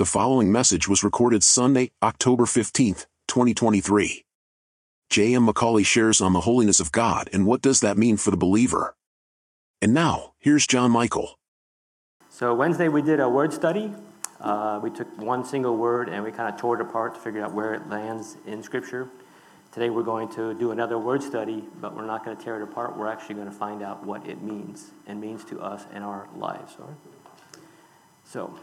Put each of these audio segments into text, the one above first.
The following message was recorded Sunday, October 15th, 2023. J.M. McCauley shares on the holiness of God and what does that mean for the believer. And now, here's John Michael. So, Wednesday we did a word study. Uh, we took one single word and we kind of tore it apart to figure out where it lands in Scripture. Today we're going to do another word study, but we're not going to tear it apart. We're actually going to find out what it means and means to us in our lives. So,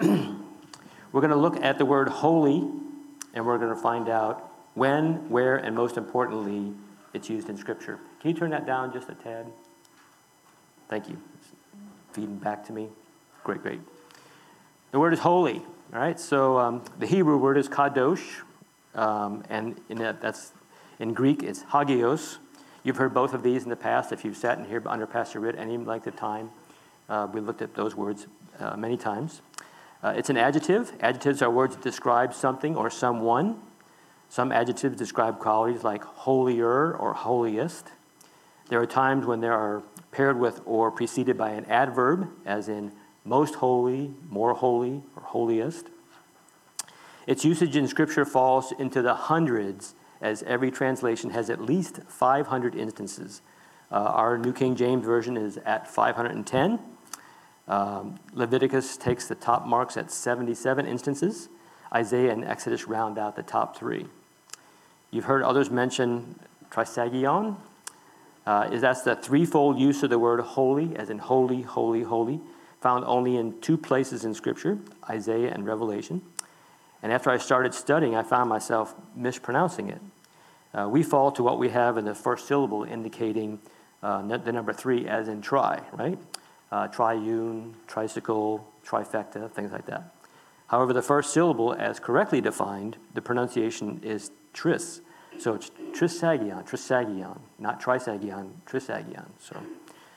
we're going to look at the word holy, and we're going to find out when, where, and most importantly, it's used in Scripture. Can you turn that down just a tad? Thank you. It's feeding back to me. Great, great. The word is holy. All right. So um, the Hebrew word is kadosh, um, and in that, that's in Greek it's hagios. You've heard both of these in the past. If you've sat in here under Pastor Ritt any length of time, uh, we looked at those words uh, many times. Uh, it's an adjective. Adjectives are words that describe something or someone. Some adjectives describe qualities like holier or holiest. There are times when they are paired with or preceded by an adverb, as in most holy, more holy, or holiest. Its usage in Scripture falls into the hundreds, as every translation has at least 500 instances. Uh, our New King James Version is at 510. Um, Leviticus takes the top marks at 77 instances. Isaiah and Exodus round out the top three. You've heard others mention trisagion. Uh, is that's the threefold use of the word holy, as in holy, holy, holy, found only in two places in Scripture, Isaiah and Revelation. And after I started studying, I found myself mispronouncing it. Uh, we fall to what we have in the first syllable indicating uh, the number three, as in try, right? Uh, triune, tricycle, trifecta, things like that. However, the first syllable, as correctly defined, the pronunciation is tris. So it's trisagion, trisagion, not trisagion, trisagion. So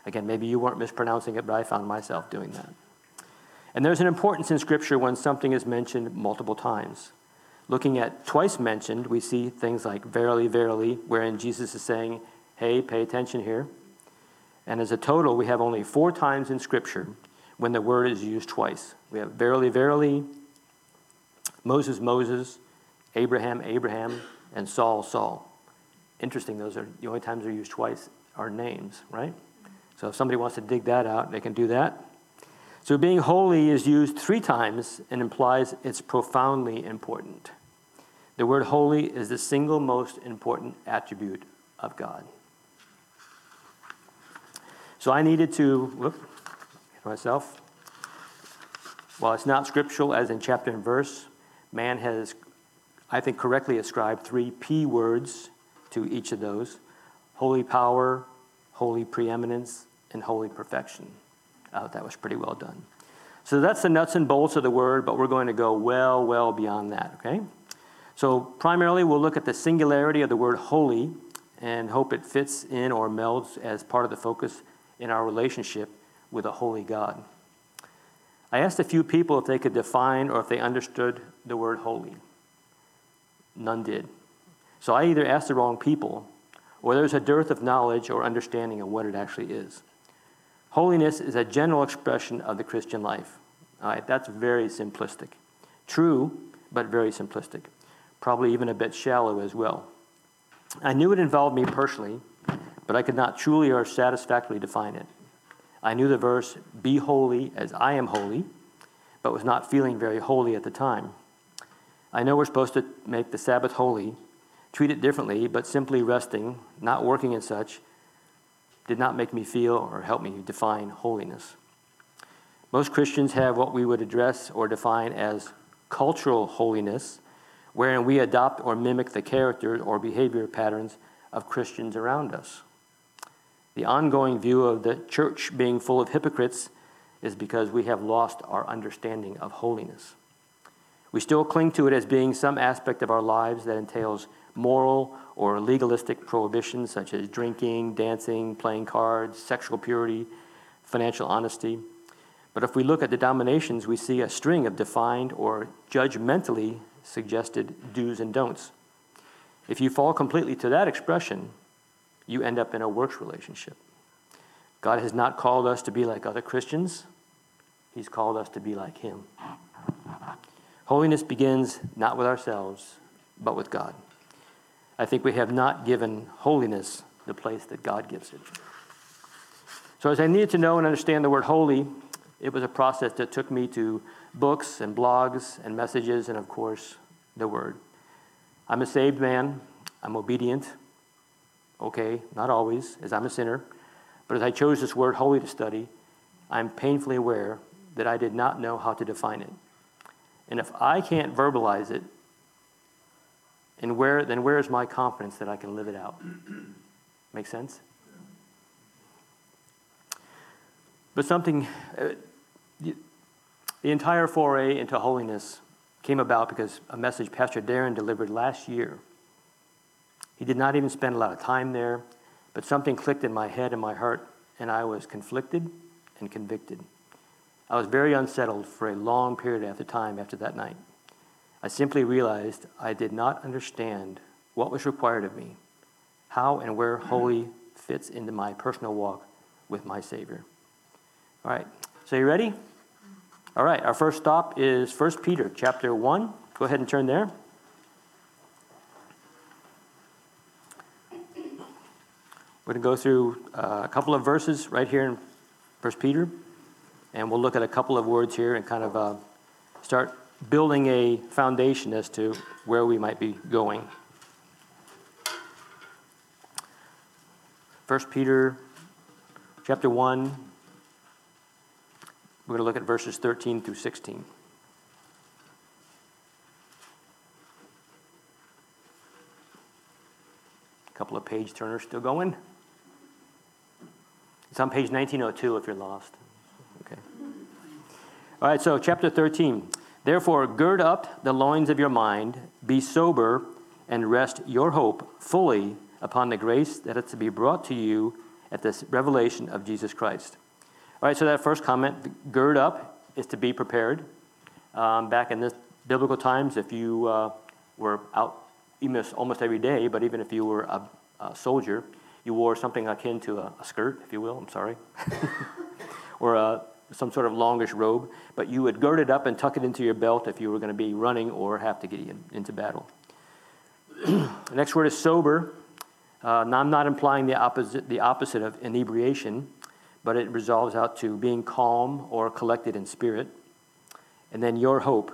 again, maybe you weren't mispronouncing it, but I found myself doing that. And there's an importance in Scripture when something is mentioned multiple times. Looking at twice mentioned, we see things like verily, verily, wherein Jesus is saying, hey, pay attention here. And as a total, we have only four times in Scripture when the word is used twice. We have verily, verily, Moses, Moses, Abraham, Abraham, and Saul, Saul. Interesting, those are the only times they're used twice are names, right? So if somebody wants to dig that out, they can do that. So being holy is used three times and implies it's profoundly important. The word holy is the single most important attribute of God. So I needed to, whoop, myself. While it's not scriptural, as in chapter and verse, man has, I think, correctly ascribed three P words to each of those holy power, holy preeminence, and holy perfection. Thought that was pretty well done. So that's the nuts and bolts of the word, but we're going to go well, well beyond that, okay? So primarily, we'll look at the singularity of the word holy and hope it fits in or melds as part of the focus in our relationship with a holy God. I asked a few people if they could define or if they understood the word holy. None did. So I either asked the wrong people or there's a dearth of knowledge or understanding of what it actually is. Holiness is a general expression of the Christian life. All right, that's very simplistic. True, but very simplistic. Probably even a bit shallow as well. I knew it involved me personally but I could not truly or satisfactorily define it. I knew the verse, Be holy as I am holy, but was not feeling very holy at the time. I know we're supposed to make the Sabbath holy, treat it differently, but simply resting, not working and such, did not make me feel or help me define holiness. Most Christians have what we would address or define as cultural holiness, wherein we adopt or mimic the character or behavior patterns of Christians around us. The ongoing view of the church being full of hypocrites is because we have lost our understanding of holiness. We still cling to it as being some aspect of our lives that entails moral or legalistic prohibitions such as drinking, dancing, playing cards, sexual purity, financial honesty. But if we look at the denominations, we see a string of defined or judgmentally suggested do's and don'ts. If you fall completely to that expression, you end up in a works relationship. God has not called us to be like other Christians, He's called us to be like Him. Holiness begins not with ourselves, but with God. I think we have not given holiness the place that God gives it. So, as I needed to know and understand the word holy, it was a process that took me to books and blogs and messages, and of course, the Word. I'm a saved man. I'm obedient. Okay, not always, as I'm a sinner. But as I chose this word holy to study, I'm painfully aware that I did not know how to define it. And if I can't verbalize it, and where, then where is my confidence that I can live it out? Make sense? But something, uh, the, the entire foray into holiness came about because a message Pastor Darren delivered last year. He did not even spend a lot of time there, but something clicked in my head and my heart, and I was conflicted and convicted. I was very unsettled for a long period of time after that night. I simply realized I did not understand what was required of me, how and where holy fits into my personal walk with my Savior. All right, so you ready? All right, our first stop is 1 Peter chapter 1. Go ahead and turn there. We're going to go through uh, a couple of verses right here in 1 Peter, and we'll look at a couple of words here and kind of uh, start building a foundation as to where we might be going. 1 Peter chapter 1, we're going to look at verses 13 through 16. A couple of page turners still going. It's on page 1902 if you're lost. Okay. All right, so chapter 13. Therefore, gird up the loins of your mind, be sober, and rest your hope fully upon the grace that is to be brought to you at this revelation of Jesus Christ. All right, so that first comment, gird up, is to be prepared. Um, back in this biblical times, if you uh, were out almost every day, but even if you were a, a soldier, you wore something akin to a, a skirt, if you will, I'm sorry, or a, uh, some sort of longish robe, but you would gird it up and tuck it into your belt if you were going to be running or have to get in, into battle. the next word is sober. Uh, now, I'm not implying the opposite, the opposite of inebriation, but it resolves out to being calm or collected in spirit. And then your hope.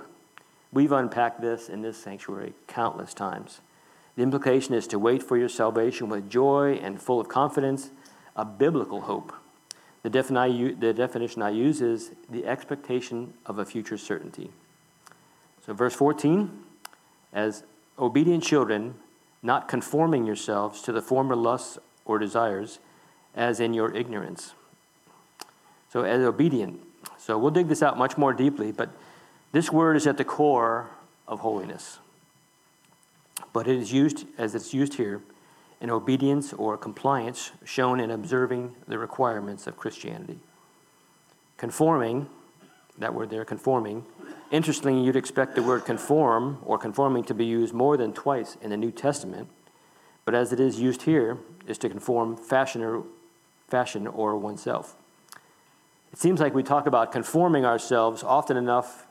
We've unpacked this in this sanctuary countless times. The implication is to wait for your salvation with joy and full of confidence, a biblical hope. The, definition I use is the expectation of a future certainty. So, verse 14, as obedient children, not conforming yourselves to the former lusts or desires, as in your ignorance. So, as obedient. So, we'll dig this out much more deeply, but this word is at the core of holiness. But it is used, as it's used here, in obedience or compliance shown in observing the requirements of Christianity. Conforming, that word there, conforming, interestingly, you'd expect the word conform or conforming to be used more than twice in the New Testament, but as it is used here, is to conform fashion or, fashion or oneself. It seems like we talk about conforming ourselves often enough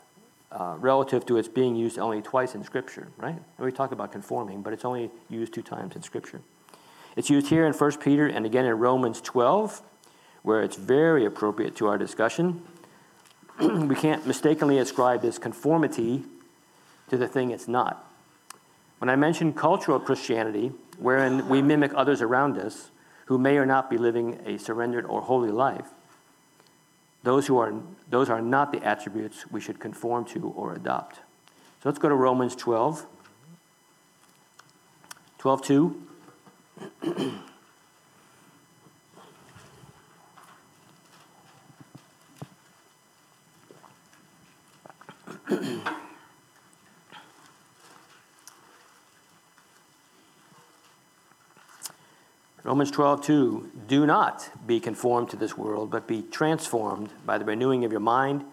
uh, relative to its being used only twice in Scripture, right? We talk about conforming, but it's only used two times in Scripture. It's used here in 1 Peter and again in Romans 12, where it's very appropriate to our discussion. we can't mistakenly ascribe this conformity to the thing it's not. When I mention cultural Christianity, wherein we mimic others around us who may or not be living a surrendered or holy life, those, who are, those are not the attributes we should conform to or adopt. So let's go to Romans 12. 12 2. Romans 12, 2. Do not be conformed to this world, but be transformed by the renewing of your mind,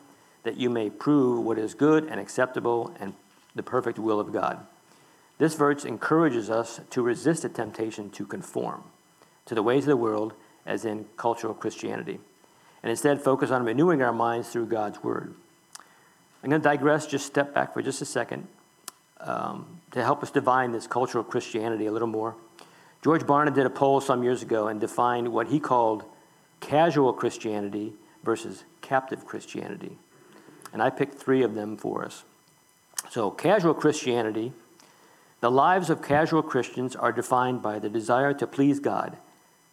that you may prove what is good and acceptable and the perfect will of God. This verse encourages us to resist the temptation to conform to the ways of the world, as in cultural Christianity, and instead focus on renewing our minds through God's Word. I'm going to digress, just step back for just a second um, to help us divine this cultural Christianity a little more. George Barna did a poll some years ago and defined what he called casual Christianity versus captive Christianity. And I picked three of them for us. So, casual Christianity, the lives of casual Christians are defined by the desire to please God,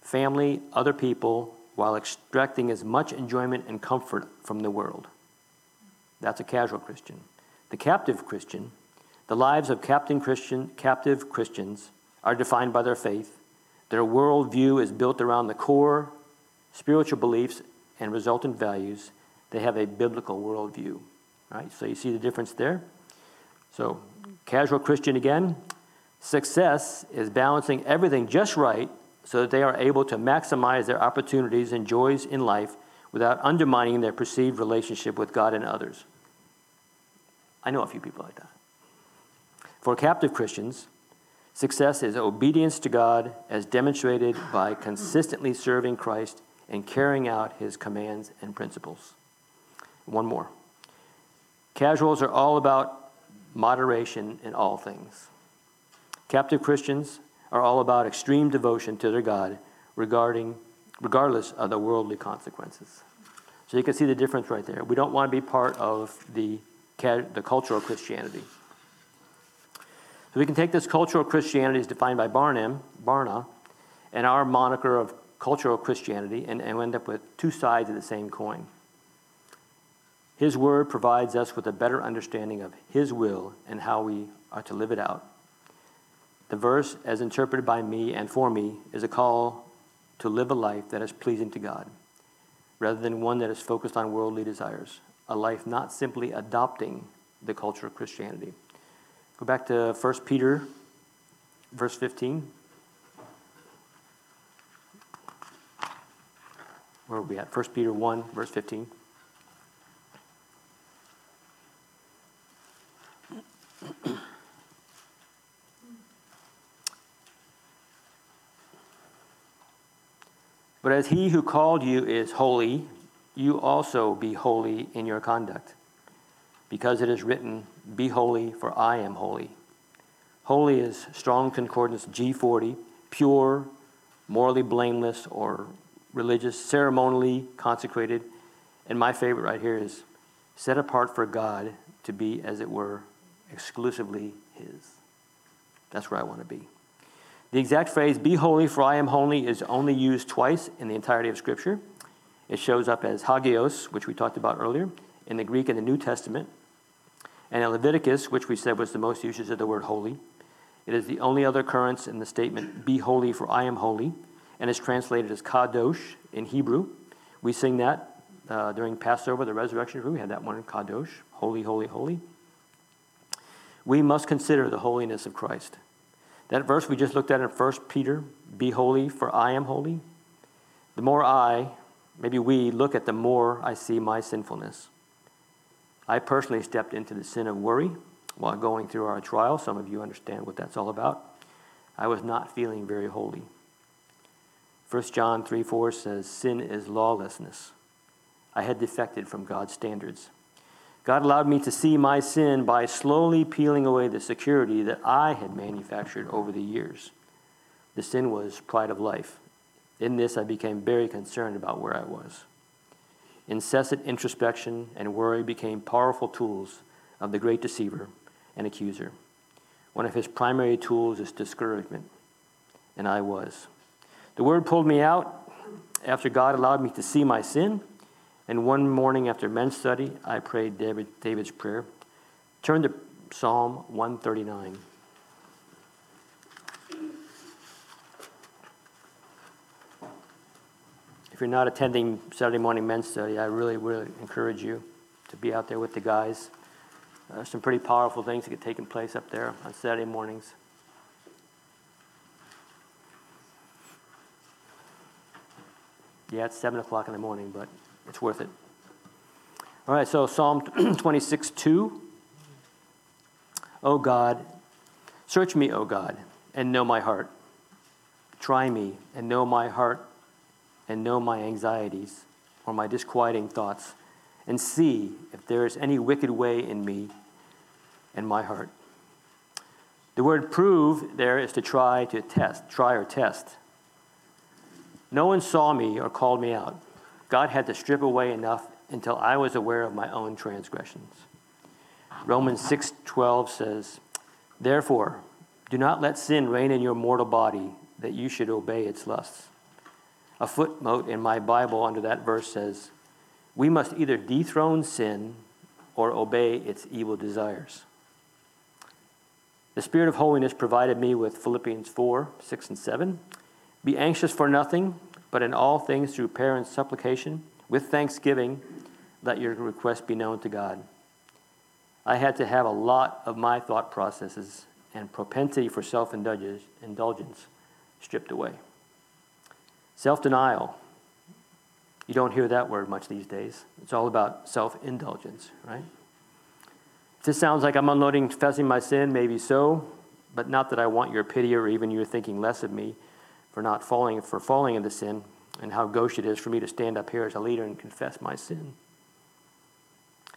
family, other people, while extracting as much enjoyment and comfort from the world. That's a casual Christian. The captive Christian, the lives of Christian, captive Christians are defined by their faith. Their worldview is built around the core spiritual beliefs and resultant values. They have a biblical worldview. Right? So you see the difference there? So, casual Christian again. Success is balancing everything just right so that they are able to maximize their opportunities and joys in life without undermining their perceived relationship with God and others. I know a few people like that. For captive Christians, Success is obedience to God as demonstrated by consistently serving Christ and carrying out his commands and principles. One more. Casuals are all about moderation in all things. Captive Christians are all about extreme devotion to their God regarding, regardless of the worldly consequences. So you can see the difference right there. We don't want to be part of the, the cultural Christianity. So we can take this cultural Christianity as defined by Barnum, Barna and our moniker of cultural Christianity and, and end up with two sides of the same coin. His word provides us with a better understanding of His will and how we are to live it out. The verse, as interpreted by me and for me, is a call to live a life that is pleasing to God, rather than one that is focused on worldly desires, a life not simply adopting the culture of Christianity. Go back to 1 Peter, verse 15. Where are we at? 1 Peter 1, verse 15. But as he who called you is holy, you also be holy in your conduct because it is written, Be holy, for I am holy. Holy is strong concordance G40, pure, morally blameless, or religious, ceremonially consecrated. And my favorite right here is set apart for God to be, as it were, exclusively His. That's where I want to be. The exact phrase, be holy, for I am holy, is only used twice in the entirety of Scripture. It shows up as hagios, which we talked about earlier, in the Greek and the New Testament, and in Leviticus, which we said was the most usage of the word holy, it is the only other occurrence in the statement, Be holy, for I am holy, and is translated as Kadosh in Hebrew. We sing that uh, during Passover, the resurrection We had that one Kadosh, holy, holy, holy. We must consider the holiness of Christ. That verse we just looked at in 1 Peter, Be holy, for I am holy. The more I, maybe we, look at, the more I see my sinfulness. I personally stepped into the sin of worry while going through our trial. Some of you understand what that's all about. I was not feeling very holy. 1 John 3 4 says, Sin is lawlessness. I had defected from God's standards. God allowed me to see my sin by slowly peeling away the security that I had manufactured over the years. The sin was pride of life. In this, I became very concerned about where I was. Incessant introspection and worry became powerful tools of the great deceiver and accuser. One of his primary tools is discouragement, and I was. The word pulled me out after God allowed me to see my sin, and one morning after men's study, I prayed David, David's prayer. Turn to Psalm 139. If you're not attending Saturday morning men's study, I really, really encourage you to be out there with the guys. There's some pretty powerful things that get taking place up there on Saturday mornings. Yeah, it's 7 o'clock in the morning, but it's worth it. All right, so Psalm 26 2. O God, search me, O God, and know my heart. Try me and know my heart and know my anxieties or my disquieting thoughts, and see if there is any wicked way in me and my heart. The word prove there is to try to test, try or test. No one saw me or called me out. God had to strip away enough until I was aware of my own transgressions. Romans 6:12 says, "Therefore, do not let sin reign in your mortal body that you should obey its lusts." A footnote in my Bible under that verse says, "We must either dethrone sin or obey its evil desires." The Spirit of holiness provided me with Philippians 4 6 and 7. Be anxious for nothing, but in all things through prayer and supplication, with thanksgiving, let your requests be known to God. I had to have a lot of my thought processes and propensity for self indulgence stripped away. Self denial. You don't hear that word much these days. It's all about self indulgence, right? this sounds like I'm unloading, confessing my sin, maybe so, but not that I want your pity or even your thinking less of me for not falling, for falling into sin, and how gauche it is for me to stand up here as a leader and confess my sin.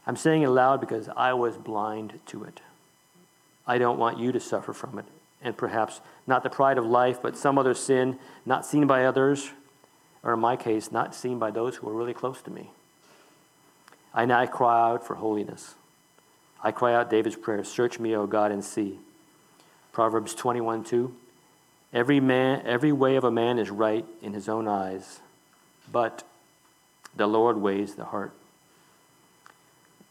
I'm saying it loud because I was blind to it. I don't want you to suffer from it, and perhaps not the pride of life, but some other sin not seen by others, or in my case, not seen by those who are really close to me. I now cry out for holiness. I cry out David's prayer Search me, O God, and see. Proverbs 21 2. Every, man, every way of a man is right in his own eyes, but the Lord weighs the heart.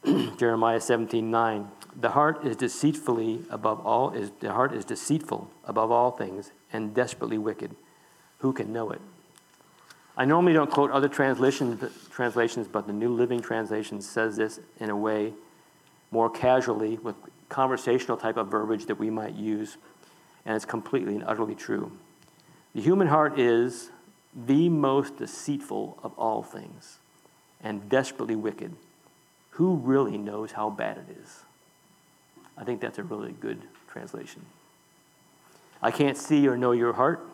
Jeremiah 17 9. The heart is deceitfully above all is the heart is deceitful above all things and desperately wicked. Who can know it? I normally don't quote other translations, translations, but the New Living Translation says this in a way more casually with conversational type of verbiage that we might use, and it's completely and utterly true. The human heart is the most deceitful of all things and desperately wicked. Who really knows how bad it is? I think that's a really good translation. I can't see or know your heart.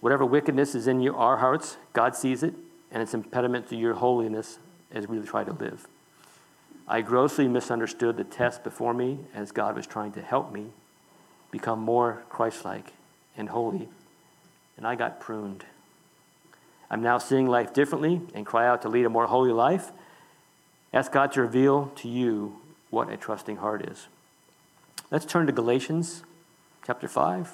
Whatever wickedness is in your, our hearts, God sees it, and it's an impediment to your holiness as we try to live. I grossly misunderstood the test before me as God was trying to help me become more Christ like and holy, and I got pruned. I'm now seeing life differently and cry out to lead a more holy life. Ask God to reveal to you what a trusting heart is. Let's turn to Galatians chapter 5.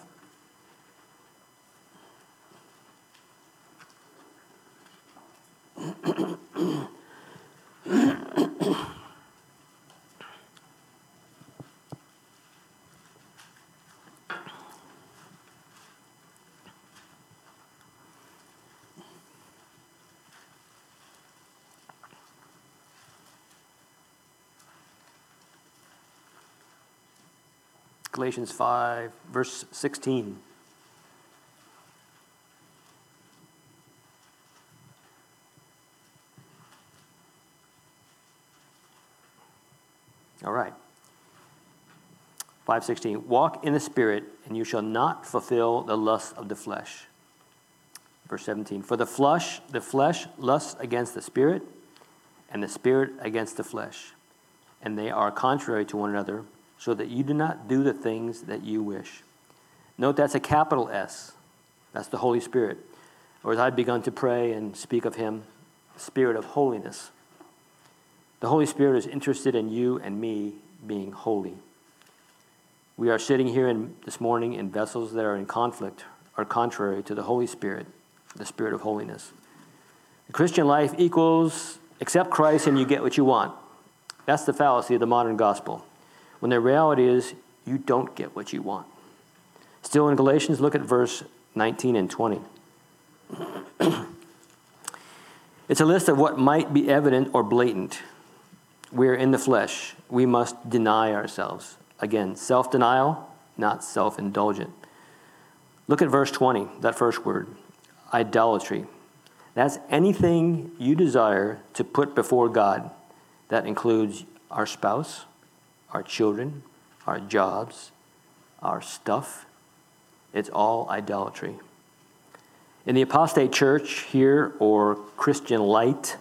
Galatians 5, verse 16. All right. 516 Walk in the Spirit, and you shall not fulfill the lusts of the flesh. Verse 17 For the flesh, the flesh lusts against the Spirit, and the Spirit against the flesh, and they are contrary to one another so that you do not do the things that you wish. Note that's a capital S. That's the Holy Spirit. Or as I've begun to pray and speak of Him, Spirit of holiness. The Holy Spirit is interested in you and me being holy. We are sitting here in, this morning in vessels that are in conflict or contrary to the Holy Spirit, the Spirit of holiness. The Christian life equals accept Christ and you get what you want. That's the fallacy of the modern gospel when the reality is you don't get what you want. Still in Galatians, look at verse 19 and 20. it's a list of what might be evident or blatant. We're in the flesh. We must deny ourselves. Again, self denial, not self indulgent. Look at verse 20, that first word idolatry. That's anything you desire to put before God. That includes our spouse, our children, our jobs, our stuff. It's all idolatry. In the apostate church here, or Christian light,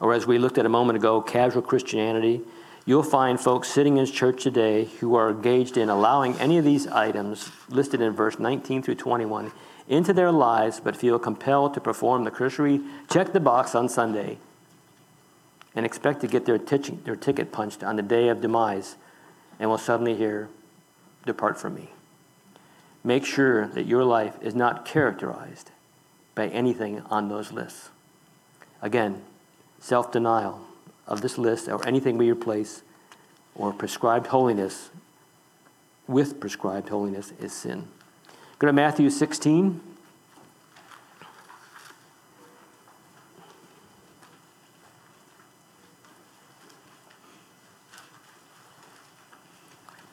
or as we looked at a moment ago, casual Christianity, you'll find folks sitting in church today who are engaged in allowing any of these items listed in verse 19 through 21 into their lives, but feel compelled to perform the cursory check the box on Sunday and expect to get their, their ticket punched on the day of demise and will suddenly hear, Depart from me. Make sure that your life is not characterized by anything on those lists. Again, self denial of this list or anything we replace or prescribed holiness with prescribed holiness is sin. Go to Matthew 16.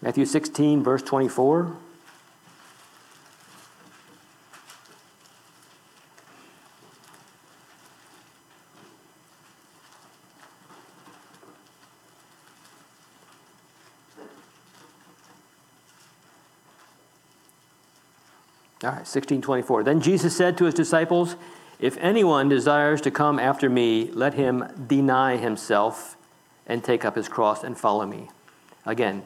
Matthew 16, verse 24. All right, 1624. Then Jesus said to his disciples, If anyone desires to come after me, let him deny himself and take up his cross and follow me. Again,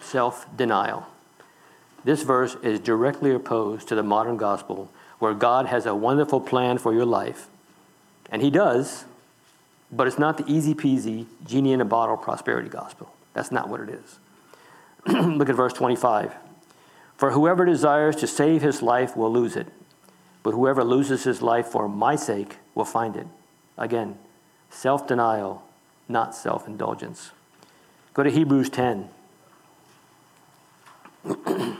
self denial. This verse is directly opposed to the modern gospel, where God has a wonderful plan for your life. And He does, but it's not the easy peasy, genie in a bottle prosperity gospel. That's not what it is. Look at verse 25. For whoever desires to save his life will lose it, but whoever loses his life for my sake will find it. Again, self denial, not self indulgence. Go to Hebrews 10.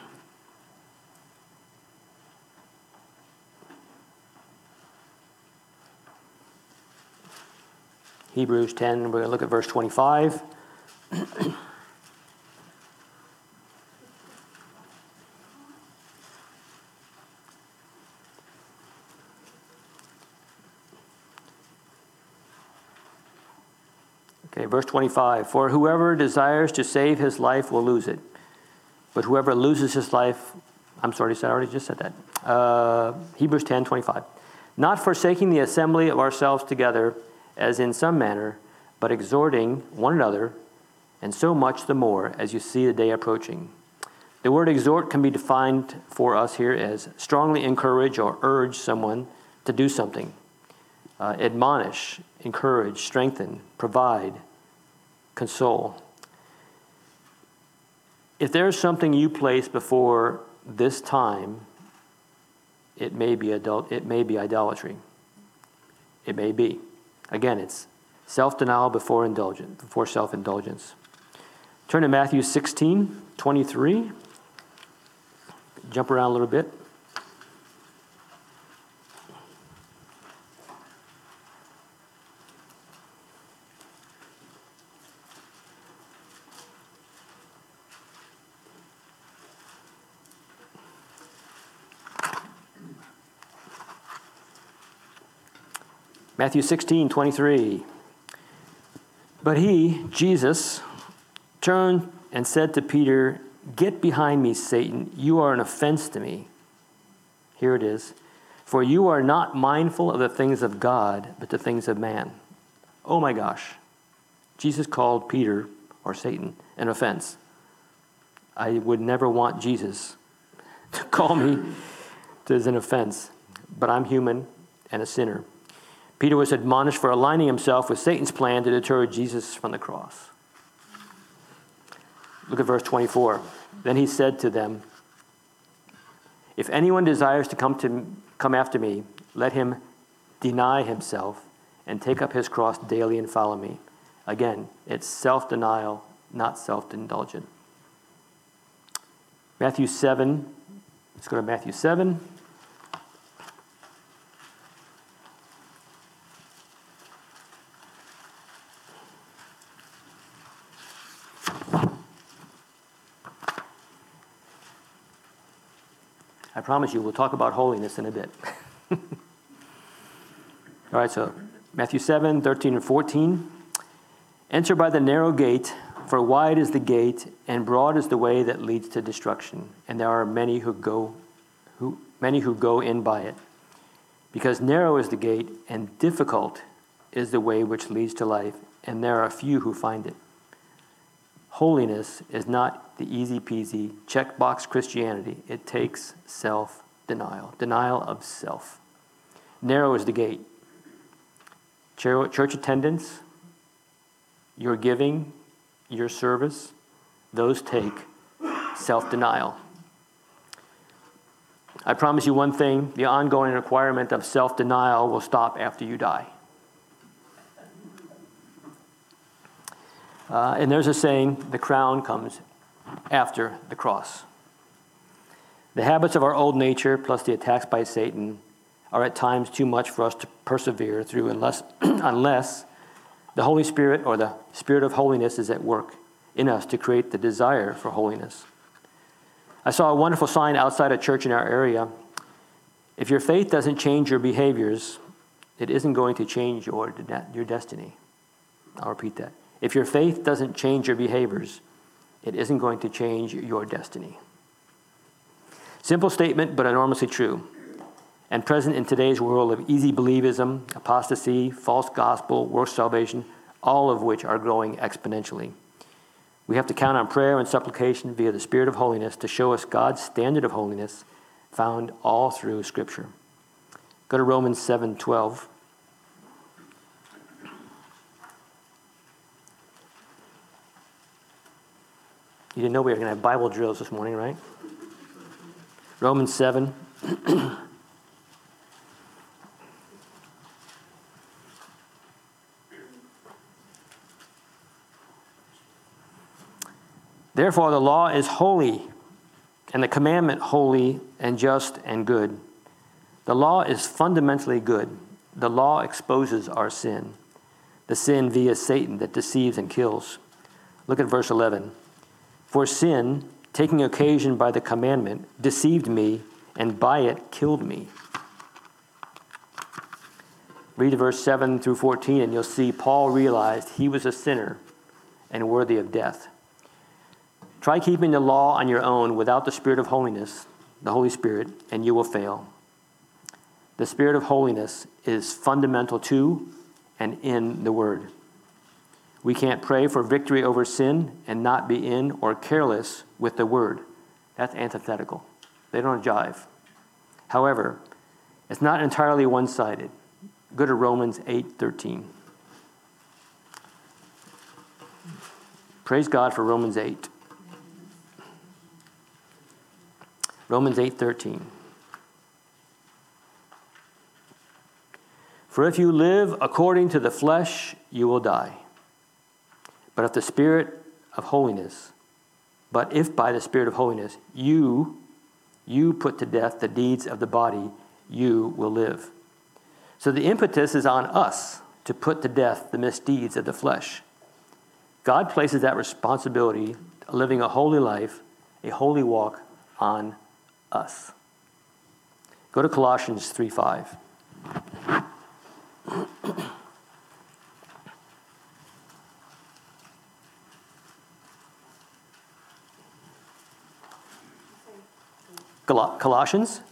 Hebrews 10, we're going to look at verse 25. okay, verse 25. For whoever desires to save his life will lose it. But whoever loses his life, I'm sorry, I already just said that. Uh, Hebrews 10 25. Not forsaking the assembly of ourselves together, as in some manner, but exhorting one another, and so much the more as you see the day approaching. The word exhort can be defined for us here as strongly encourage or urge someone to do something, uh, admonish, encourage, strengthen, provide, console. If there's something you place before this time, it may be adult, it may be idolatry. It may be. Again, it's self-denial before indulgence, before self-indulgence. Turn to Matthew 16, 23. Jump around a little bit. Matthew 16, 23. But he, Jesus, turned and said to Peter, Get behind me, Satan. You are an offense to me. Here it is. For you are not mindful of the things of God, but the things of man. Oh my gosh. Jesus called Peter, or Satan, an offense. I would never want Jesus to call me as an offense, but I'm human and a sinner. Peter was admonished for aligning himself with Satan's plan to deter Jesus from the cross. Look at verse 24. Then he said to them, If anyone desires to come, to come after me, let him deny himself and take up his cross daily and follow me. Again, it's self denial, not self indulgent. Matthew 7. Let's go to Matthew 7. Promise you, we'll talk about holiness in a bit. All right, so Matthew 7, 13 and 14. Enter by the narrow gate, for wide is the gate, and broad is the way that leads to destruction, and there are many who go who many who go in by it. Because narrow is the gate, and difficult is the way which leads to life, and there are few who find it. Holiness is not the easy peasy checkbox Christianity. It takes self denial, denial of self. Narrow is the gate. Church attendance, your giving, your service, those take self denial. I promise you one thing the ongoing requirement of self denial will stop after you die. Uh, and there's a saying the crown comes after the cross. The habits of our old nature, plus the attacks by Satan, are at times too much for us to persevere through unless, unless the Holy Spirit or the Spirit of holiness is at work in us to create the desire for holiness. I saw a wonderful sign outside a church in our area. If your faith doesn't change your behaviors, it isn't going to change your, your destiny. I'll repeat that. If your faith doesn't change your behaviors, it isn't going to change your destiny. Simple statement, but enormously true. And present in today's world of easy believism, apostasy, false gospel, works salvation, all of which are growing exponentially. We have to count on prayer and supplication via the Spirit of holiness to show us God's standard of holiness found all through Scripture. Go to Romans 7 12. You didn't know we were going to have Bible drills this morning, right? Romans 7. Therefore, the law is holy, and the commandment holy and just and good. The law is fundamentally good. The law exposes our sin, the sin via Satan that deceives and kills. Look at verse 11. For sin, taking occasion by the commandment, deceived me, and by it killed me. Read verse 7 through 14, and you'll see Paul realized he was a sinner and worthy of death. Try keeping the law on your own without the Spirit of holiness, the Holy Spirit, and you will fail. The Spirit of holiness is fundamental to and in the Word. We can't pray for victory over sin and not be in or careless with the Word. That's antithetical. They don't jive. However, it's not entirely one sided. Go to Romans 8 13. Praise God for Romans 8. Romans 8:13. For if you live according to the flesh, you will die. But if the spirit of holiness, but if by the spirit of holiness you you put to death the deeds of the body, you will live. So the impetus is on us to put to death the misdeeds of the flesh. God places that responsibility, living a holy life, a holy walk, on us. Go to Colossians 3 5. Colossians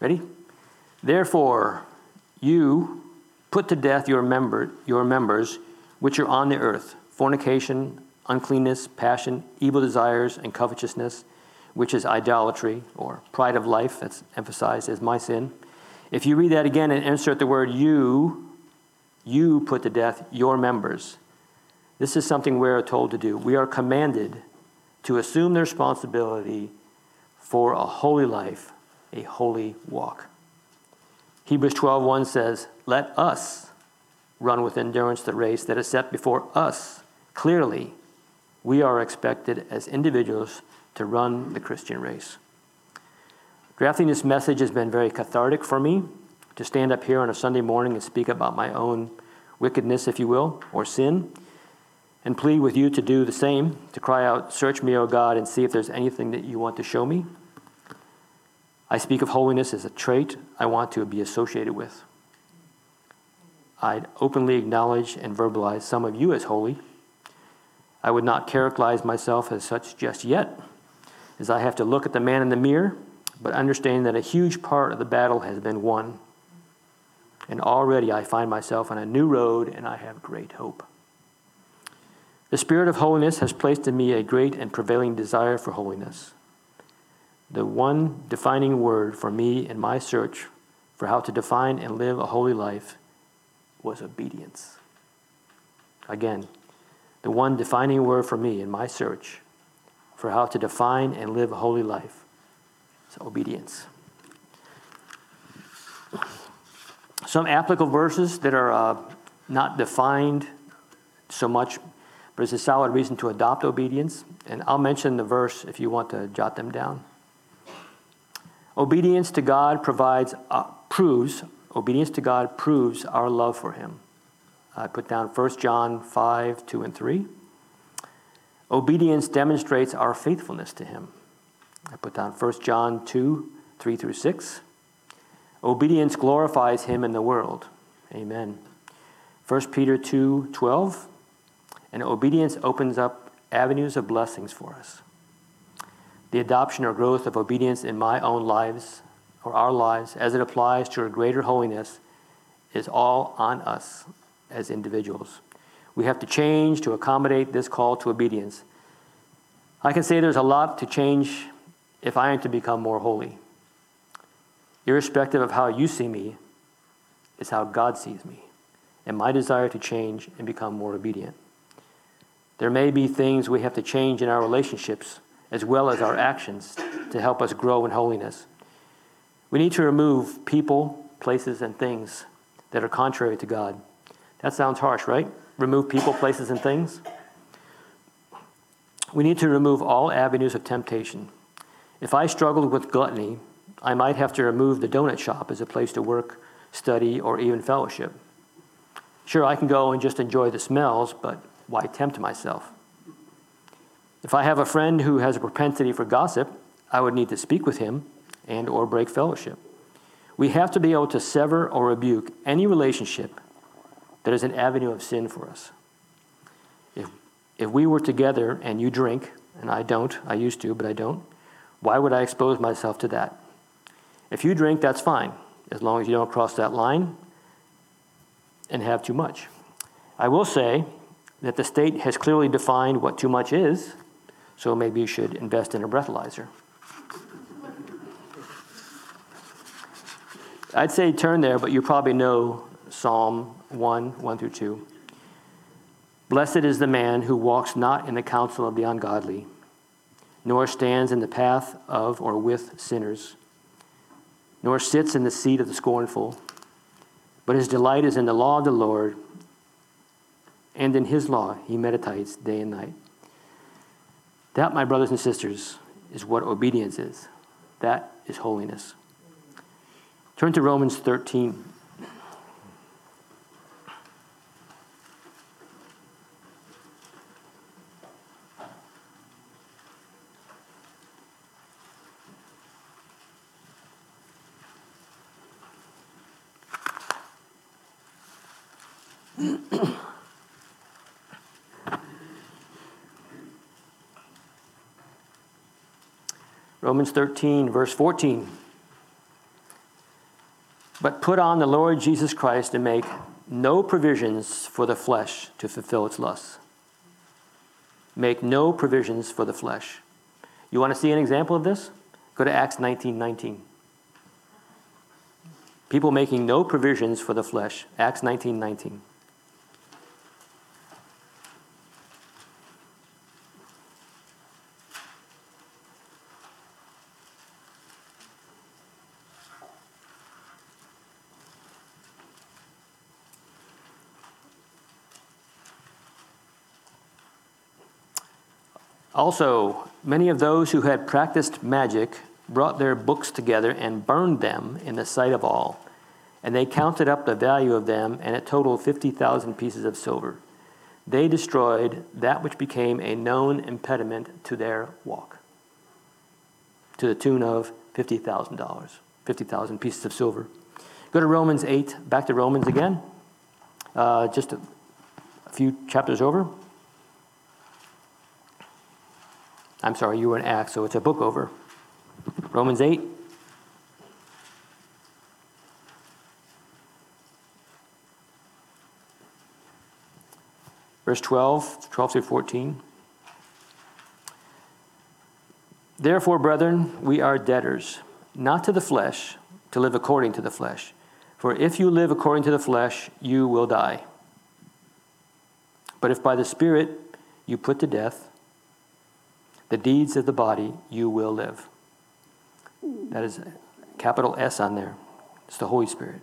Ready? Therefore, you put to death your, member, your members which are on the earth fornication, uncleanness, passion, evil desires, and covetousness, which is idolatry or pride of life, that's emphasized as my sin. If you read that again and insert the word you, you put to death your members. This is something we are told to do. We are commanded to assume the responsibility for a holy life a holy walk. Hebrews 12:1 says, "Let us run with endurance the race that is set before us. Clearly, we are expected as individuals to run the Christian race." Drafting this message has been very cathartic for me to stand up here on a Sunday morning and speak about my own wickedness, if you will, or sin, and plead with you to do the same, to cry out, Search me, O God, and see if there's anything that you want to show me. I speak of holiness as a trait I want to be associated with. I'd openly acknowledge and verbalize some of you as holy. I would not characterize myself as such just yet, as I have to look at the man in the mirror, but understand that a huge part of the battle has been won. And already I find myself on a new road and I have great hope. The Spirit of holiness has placed in me a great and prevailing desire for holiness. The one defining word for me in my search for how to define and live a holy life was obedience. Again, the one defining word for me in my search for how to define and live a holy life is obedience. Some applicable verses that are uh, not defined so much, but it's a solid reason to adopt obedience. And I'll mention the verse if you want to jot them down. Obedience to God provides, uh, proves, obedience to God proves our love for Him. I put down 1 John 5, 2 and 3. Obedience demonstrates our faithfulness to Him. I put down 1 John 2, 3 through 6. Obedience glorifies Him in the world. Amen. 1 Peter 2, 12. And obedience opens up avenues of blessings for us. The adoption or growth of obedience in my own lives or our lives as it applies to a greater holiness is all on us as individuals. We have to change to accommodate this call to obedience. I can say there's a lot to change if I am to become more holy. Irrespective of how you see me, is how God sees me, and my desire to change and become more obedient. There may be things we have to change in our relationships as well as our actions to help us grow in holiness. We need to remove people, places, and things that are contrary to God. That sounds harsh, right? Remove people, places, and things. We need to remove all avenues of temptation. If I struggled with gluttony, I might have to remove the donut shop as a place to work, study, or even fellowship. Sure, I can go and just enjoy the smells, but why tempt myself? If I have a friend who has a propensity for gossip, I would need to speak with him and or break fellowship. We have to be able to sever or rebuke any relationship that is an avenue of sin for us. If, if we were together and you drink, and I don't, I used to, but I don't, why would I expose myself to that? If you drink, that's fine, as long as you don't cross that line and have too much. I will say that the state has clearly defined what too much is, so maybe you should invest in a breathalyzer. I'd say turn there, but you probably know Psalm 1 1 through 2. Blessed is the man who walks not in the counsel of the ungodly, nor stands in the path of or with sinners, nor sits in the seat of the scornful, but his delight is in the law of the Lord, and in his law he meditates day and night. That, my brothers and sisters, is what obedience is. That is holiness. Turn to Romans 13. Romans 13, verse 14. But put on the Lord Jesus Christ and make no provisions for the flesh to fulfill its lusts. Make no provisions for the flesh. You want to see an example of this? Go to Acts 19 19. People making no provisions for the flesh. Acts 19 19. Also, many of those who had practiced magic brought their books together and burned them in the sight of all. And they counted up the value of them, and it totaled 50,000 pieces of silver. They destroyed that which became a known impediment to their walk, to the tune of $50,000, 50,000 pieces of silver. Go to Romans 8, back to Romans again. uh, just a, a few chapters over. I'm sorry, you were in Acts, so it's a book over. Romans 8. Verse 12, 12 through 14. Therefore, brethren, we are debtors, not to the flesh, to live according to the flesh. For if you live according to the flesh, you will die. But if by the Spirit you put to death the deeds of the body, you will live. That is capital S on there. It's the Holy Spirit.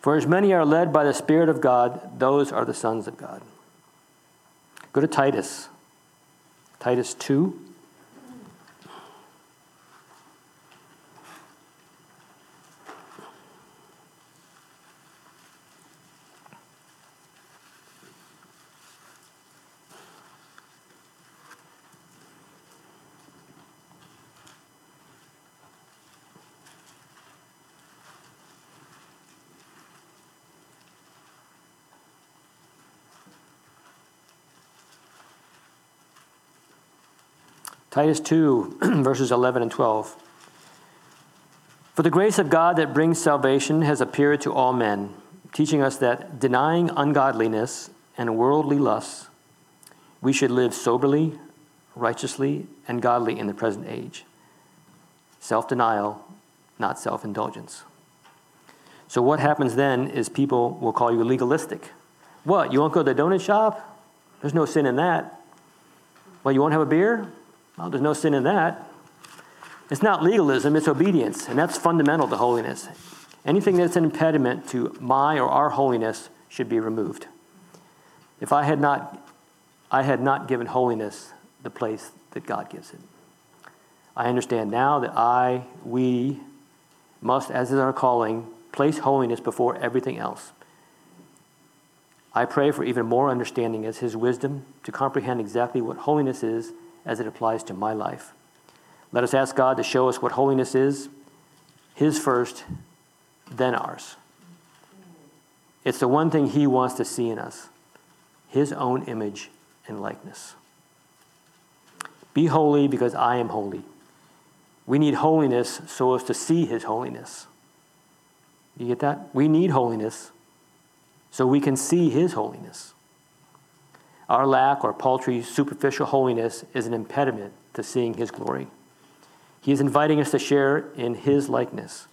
For as many are led by the Spirit of God, those are the sons of God. Go to Titus. Titus 2. Titus 2, verses 11 and 12. For the grace of God that brings salvation has appeared to all men, teaching us that denying ungodliness and worldly lusts, we should live soberly, righteously, and godly in the present age. Self denial, not self indulgence. So, what happens then is people will call you legalistic. What? You won't go to the donut shop? There's no sin in that. Well, you won't have a beer? Well, there's no sin in that. It's not legalism, it's obedience, and that's fundamental to holiness. Anything that's an impediment to my or our holiness should be removed. If I had not, I had not given holiness the place that God gives it. I understand now that I, we, must, as is our calling, place holiness before everything else. I pray for even more understanding as His wisdom to comprehend exactly what holiness is as it applies to my life. Let us ask God to show us what holiness is, His first, then ours. It's the one thing He wants to see in us His own image and likeness. Be holy because I am holy. We need holiness so as to see His holiness. You get that? We need holiness so we can see His holiness. Our lack or paltry, superficial holiness is an impediment to seeing His glory. He is inviting us to share in His likeness.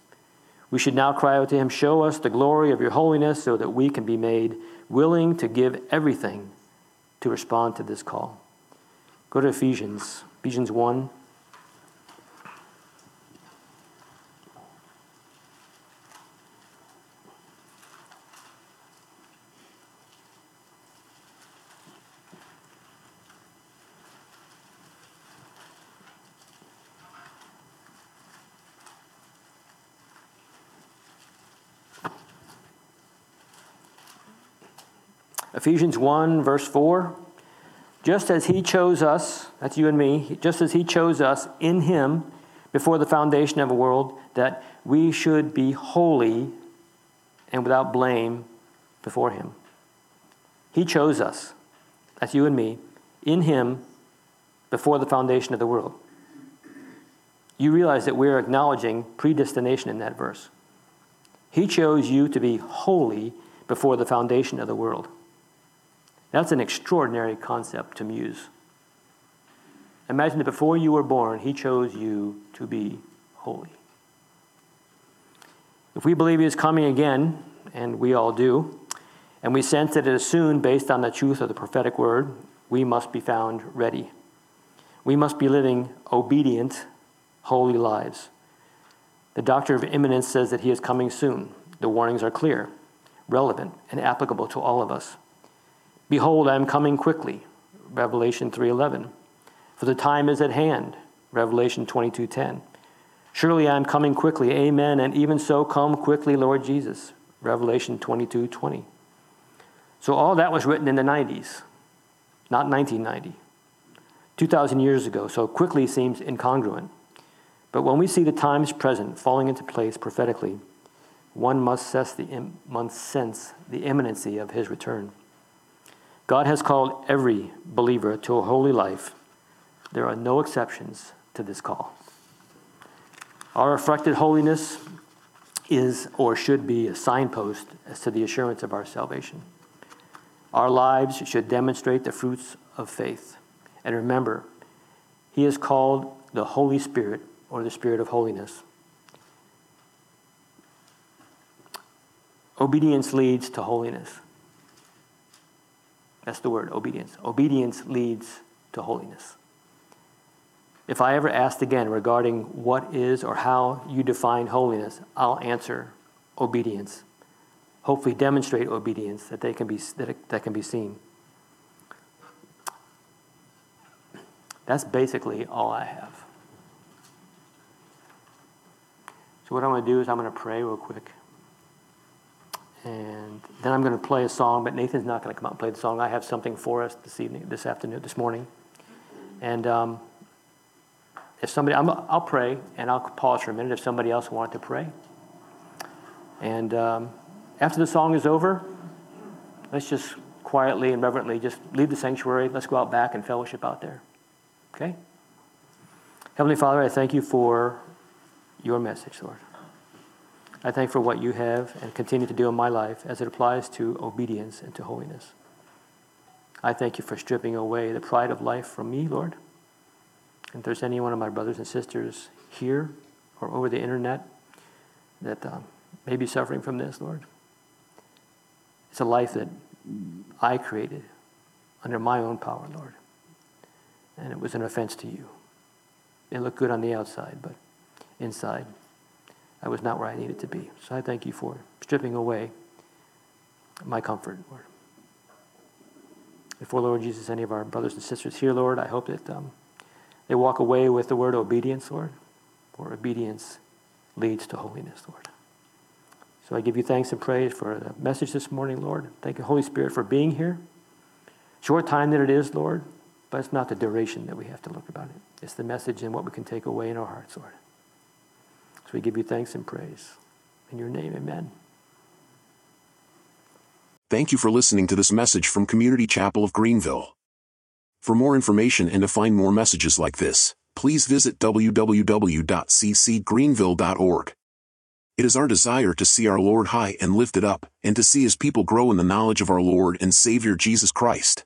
We should now cry out to Him, Show us the glory of your holiness so that we can be made willing to give everything to respond to this call. Go to Ephesians, Ephesians 1. Ephesians 1, verse 4. Just as he chose us, that's you and me, just as he chose us in him before the foundation of the world, that we should be holy and without blame before him. He chose us, that's you and me, in him before the foundation of the world. You realize that we're acknowledging predestination in that verse. He chose you to be holy before the foundation of the world. That's an extraordinary concept to muse. Imagine that before you were born, He chose you to be holy. If we believe He is coming again, and we all do, and we sense that it is soon based on the truth of the prophetic word, we must be found ready. We must be living obedient, holy lives. The doctrine of imminence says that He is coming soon. The warnings are clear, relevant, and applicable to all of us. Behold, I am coming quickly. Revelation 3:11. For the time is at hand. Revelation 22:10. Surely I am coming quickly. Amen. And even so come quickly, Lord Jesus. Revelation 22:20. So all that was written in the 90s, not 1990. 2000 years ago. So quickly seems incongruent. But when we see the times present falling into place prophetically, one must sense the, Im- must sense the imminency of his return. God has called every believer to a holy life. There are no exceptions to this call. Our reflected holiness is or should be a signpost as to the assurance of our salvation. Our lives should demonstrate the fruits of faith. And remember, He is called the Holy Spirit or the Spirit of holiness. Obedience leads to holiness. That's the word, obedience. Obedience leads to holiness. If I ever asked again regarding what is or how you define holiness, I'll answer obedience. Hopefully, demonstrate obedience that, they can be, that, it, that can be seen. That's basically all I have. So, what I'm going to do is I'm going to pray real quick. And then I'm going to play a song, but Nathan's not going to come out and play the song. I have something for us this evening, this afternoon, this morning. And um, if somebody, i will pray and I'll pause for a minute if somebody else wanted to pray. And um, after the song is over, let's just quietly and reverently just leave the sanctuary. Let's go out back and fellowship out there. Okay? Heavenly Father, I thank you for your message, Lord. I thank for what you have and continue to do in my life as it applies to obedience and to holiness. I thank you for stripping away the pride of life from me, Lord. And if there's any one of my brothers and sisters here or over the internet that uh, may be suffering from this, Lord, it's a life that I created under my own power, Lord. And it was an offense to you. It looked good on the outside, but inside, I was not where I needed to be. So I thank you for stripping away my comfort, Lord. Before, Lord Jesus, any of our brothers and sisters here, Lord, I hope that um, they walk away with the word obedience, Lord, for obedience leads to holiness, Lord. So I give you thanks and praise for the message this morning, Lord. Thank you, Holy Spirit, for being here. Short time that it is, Lord, but it's not the duration that we have to look about it. It's the message and what we can take away in our hearts, Lord. So we give you thanks and praise. In your name, amen. Thank you for listening to this message from Community Chapel of Greenville. For more information and to find more messages like this, please visit www.ccgreenville.org. It is our desire to see our Lord high and lifted up, and to see his people grow in the knowledge of our Lord and Savior Jesus Christ.